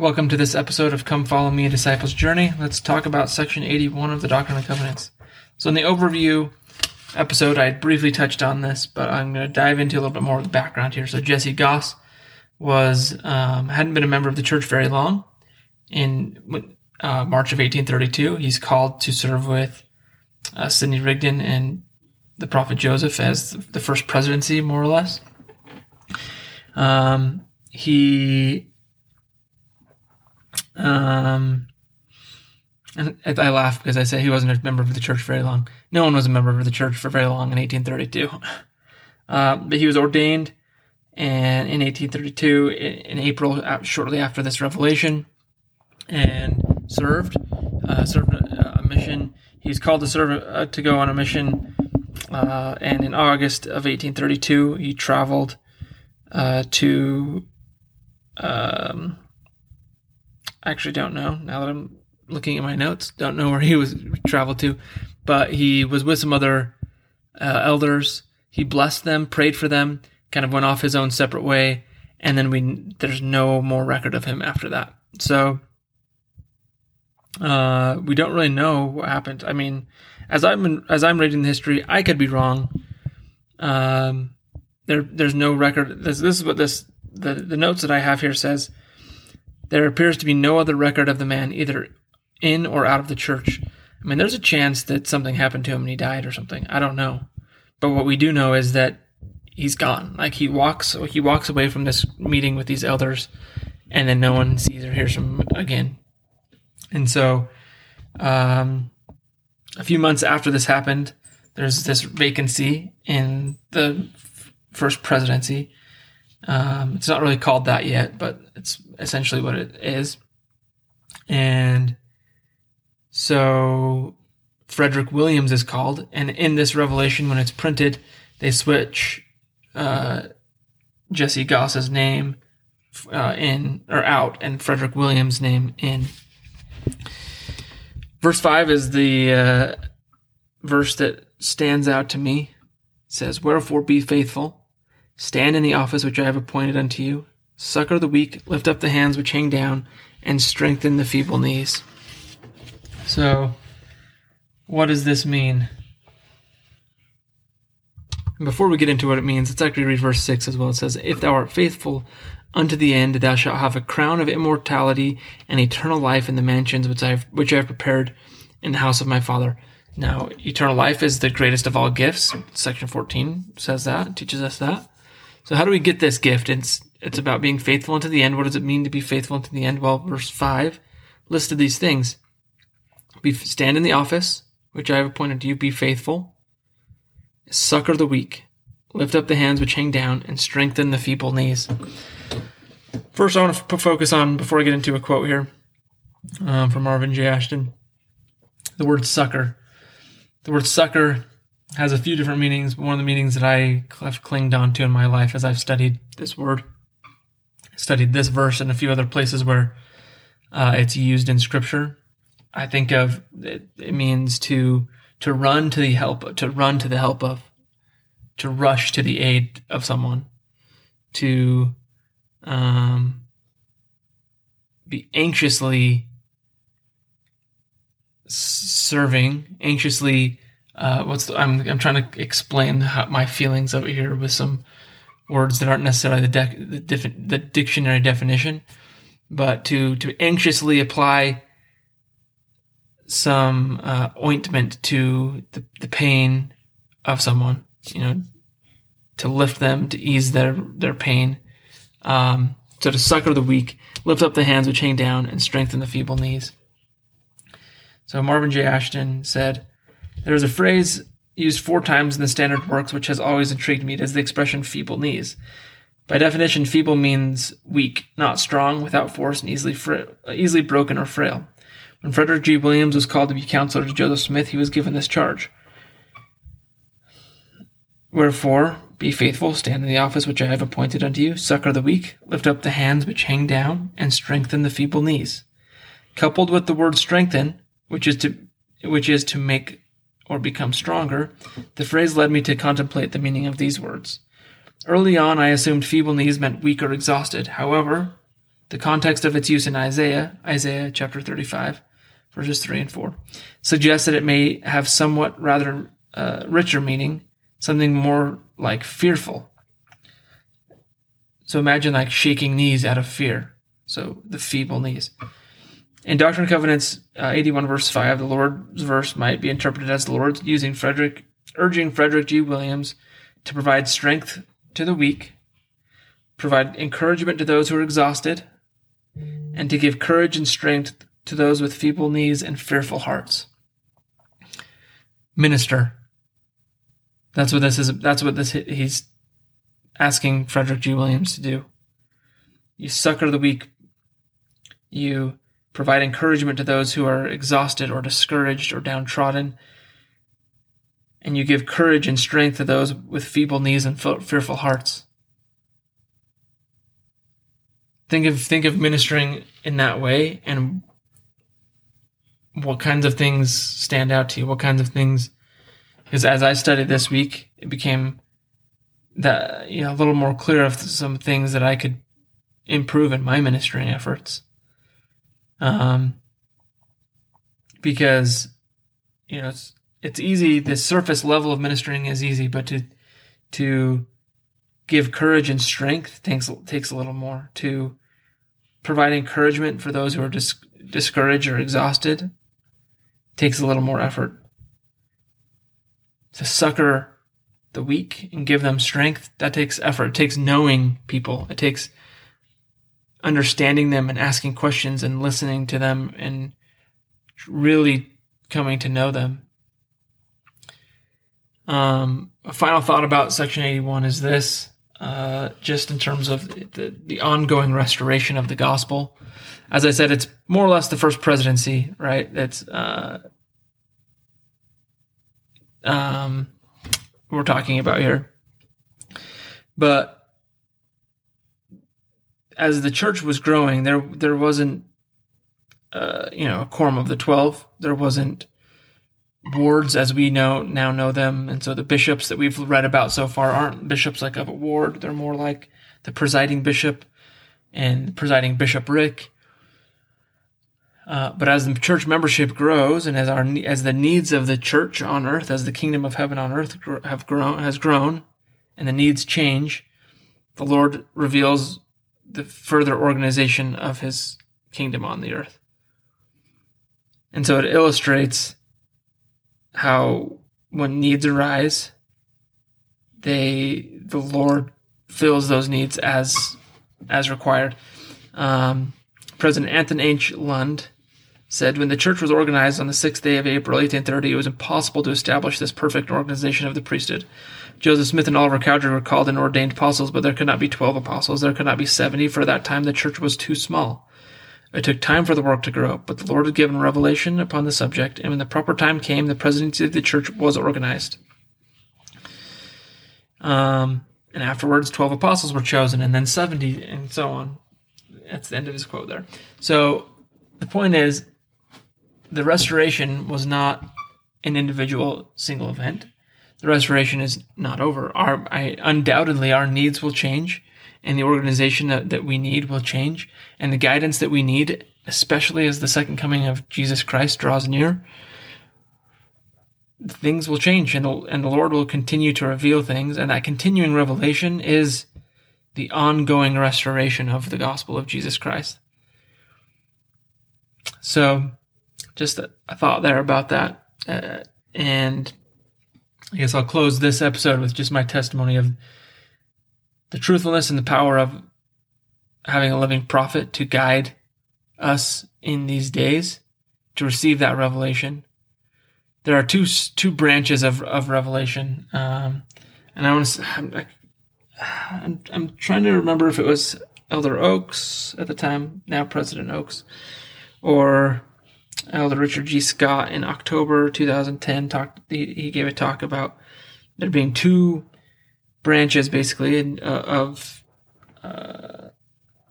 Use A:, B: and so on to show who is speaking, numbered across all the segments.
A: Welcome to this episode of Come Follow Me, a Disciple's Journey. Let's talk about section 81 of the Doctrine and Covenants. So, in the overview episode, I briefly touched on this, but I'm going to dive into a little bit more of the background here. So, Jesse Gause was um, hadn't been a member of the church very long. In uh, March of 1832, he's called to serve with uh, Sidney Rigdon and the prophet Joseph as the first presidency, more or less. Um, he um, and I laugh because I say he wasn't a member of the church very long. No one was a member of the church for very long in 1832. Uh, but he was ordained and in 1832 in, April, uh, shortly after this revelation, and served uh, served a, a, mission. He's called to serve uh, to go on a mission, uh, and in August of 1832, he traveled uh, to. Um, actually, don't know now that I'm looking at my notes. Don't know where he was traveled to, but he was with some other uh, elders. He blessed them, prayed for them, kind of went off his own separate way, and then we there's no more record of him after that. So uh, we don't really know what happened. I mean, as I'm as I'm reading the history, I could be wrong. Um, there there's no record. This this is what this the the notes that I have here says. There appears to be no other record of the man either in or out of the church. I mean, there's a chance that something happened to him and he died or something. I don't know. But what we do know is that he's gone. Like he walks he walks away from this meeting with these elders and then no one sees or hears from him again. And so um, a few months after this happened, there's this vacancy in the first presidency. Um, it's not really called that yet, but it's essentially what it is. And so Frederick Williams is called, and in this revelation, when it's printed, they switch uh, Jesse Gause's name uh, in or out, and Frederick Williams' name in. Verse five is the uh, verse that stands out to me. It says, "Wherefore be faithful, stand in the office which I have appointed unto you, succor the weak, lift up the hands which hang down, and strengthen the feeble knees." So, what does this mean? Before we get into what it means, let's actually read verse 6 as well. It says, If thou art faithful unto the end, thou shalt have a crown of immortality and eternal life in the mansions which I have, which I have prepared in the house of my Father. Now, eternal life is the greatest of all gifts. Section 14 says that, teaches us that. So, how do we get this gift? It's, it's about being faithful unto the end. What does it mean to be faithful unto the end? Well, verse 5 listed these things be, stand in the office, which I have appointed to you. Be faithful. Succor the weak. Lift up the hands which hang down and strengthen the feeble knees. First, I want to focus on, before I get into a quote here um, from Marvin J. Ashton, the word succor. The word succor has a few different meanings, but one of the meanings that I have clinged on to in my life as I've studied this word, studied this verse and a few other places where uh, it's used in Scripture, I think of it, it means to to run to the help to run to the help of to rush to the aid of someone to um, be anxiously serving anxiously uh, what's the, I'm I'm trying to explain how, my feelings over here with some words that aren't necessarily the, dec- the, the dictionary definition, but to to anxiously apply some uh, ointment to the, the pain of someone, you know, to lift them, to ease their, their pain. Um, so to succor the weak, lift up the hands which hang down, and strengthen the feeble knees. So Marvin J. Ashton said, There is a phrase used four times in the standard works which has always intrigued me. It is the expression feeble knees. By definition, feeble means weak, not strong, without force, and easily, easily broken or frail. When Frederick G. Williams was called to be counselor to Joseph Smith, he was given this charge. Wherefore, be faithful, stand in the office which I have appointed unto you, succor the weak, lift up the hands which hang down, and strengthen the feeble knees. Coupled with the word strengthen, which is to which is to make or become stronger, the phrase led me to contemplate the meaning of these words. Early on, I assumed feeble knees meant weak or exhausted. However, the context of its use in Isaiah, Isaiah chapter 35, verses 3 and 4, suggests that it may have somewhat rather uh, richer meaning, something more like fearful. So imagine like shaking knees out of fear. So the feeble knees. In Doctrine and Covenants uh, 81 verse 5, the Lord's verse might be interpreted as the Lord using Frederick, urging Frederick G. Williams to provide strength to the weak, provide encouragement to those who are exhausted, and to give courage and strength to those with feeble knees and fearful hearts. Minister. That's what this is. That's what this he's asking Frederick G. Williams to do. You succor the weak. You provide encouragement to those who are exhausted or discouraged or downtrodden. And you give courage and strength to those with feeble knees and fearful hearts. Think of think of ministering in that way and what kinds of things stand out to you? What kinds of things because as I studied this week, it became that you know a little more clear of some things that I could improve in my ministering efforts. Um, because you know it's it's easy. The surface level of ministering is easy, but to to give courage and strength takes takes a little more. To provide encouragement for those who are dis- discouraged or exhausted takes a little more effort. To succor the weak and give them strength, that takes effort. It takes knowing people. It takes understanding them and asking questions and listening to them and really coming to know them. Um, a final thought about Section 81 is this uh, just in terms of the, the ongoing restoration of the gospel. As I said, it's more or less the first presidency, right? It's uh, um, we're talking about here. But as the church was growing, there there wasn't uh, you know a quorum of the twelve. There wasn't wards as we know now know them, and so the bishops that we've read about so far aren't bishops like of a ward. They're more like the presiding bishop and presiding bishopric. Uh, but as the church membership grows, and as our as the needs of the church on earth, as the kingdom of heaven on earth have grown has grown, and the needs change, the Lord reveals the further organization of His kingdom on the earth. And so it illustrates how when needs arise, they the Lord fills those needs as as required. Um, President Anthony H. Lund said when the church was organized on the sixth day of April, 1830, it was impossible to establish this perfect organization of the priesthood. Joseph Smith and Oliver Cowdery were called and ordained apostles, but there could not be 12 apostles. There could not be 70, for at that time the church was too small. It took time for the work to grow, but the Lord had given revelation upon the subject, and when the proper time came, the presidency of the church was organized. Um, and afterwards, 12 apostles were chosen, and then 70, and so on. That's the end of his quote there. So the point is, the restoration was not an individual single event. The restoration is not over. Our I, undoubtedly our needs will change, and the organization that, that we need will change, and the guidance that we need, especially as the second coming of Jesus Christ draws near, things will change, and the, and the Lord will continue to reveal things, and that continuing revelation is the ongoing restoration of the gospel of Jesus Christ. So, just a, thought there about that, uh, and I guess I'll close this episode with just my testimony of the truthfulness and the power of having a living prophet to guide us in these days to receive that revelation. There are two two branches of of revelation, um, and I want to. I'm, I'm, I'm trying to remember if it was Elder Oaks at the time, now President Oaks, or Elder Richard G. Scott in October 2010 talked. He, he gave a talk about there being two branches, basically, in, uh, of uh,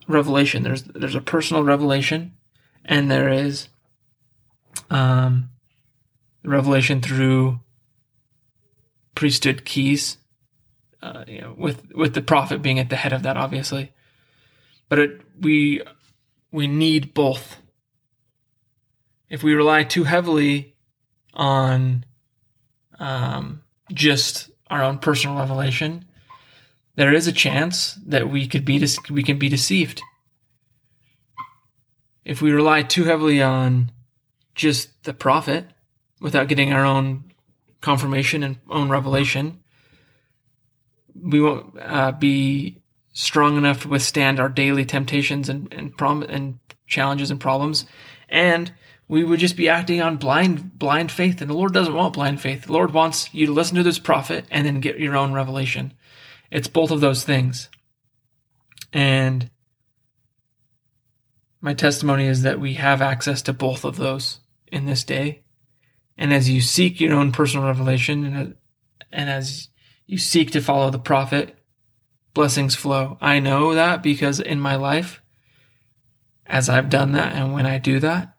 A: revelation. There's there's a personal revelation, and there is um, revelation through priesthood keys. Uh, you know, with with the prophet being at the head of that, obviously. But it, we we need both. If we rely too heavily on um, just our own personal revelation, there is a chance that we could be we can be deceived. If we rely too heavily on just the prophet without getting our own confirmation and own revelation, we won't uh, be strong enough to withstand our daily temptations and and, prom- and challenges and problems, and we would just be acting on blind blind faith. And the Lord doesn't want blind faith. The Lord wants you to listen to this prophet and then get your own revelation. It's both of those things. And my testimony is that we have access to both of those in this day. And as you seek your own personal revelation and, and as you seek to follow the prophet, blessings flow. I know that because in my life, as I've done that and when I do that,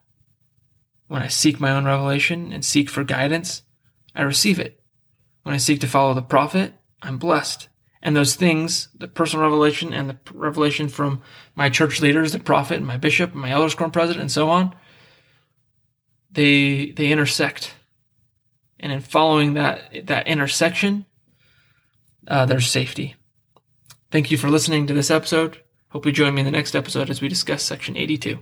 A: when I seek my own revelation and seek for guidance, I receive it. When I seek to follow the prophet, I'm blessed. And those things, the personal revelation and the revelation from my church leaders, the prophet, and my bishop, and my elders quorum president, and so on, they they intersect. And in following that that intersection, uh, there's safety. Thank you for listening to this episode. Hope you join me in the next episode as we discuss section 82.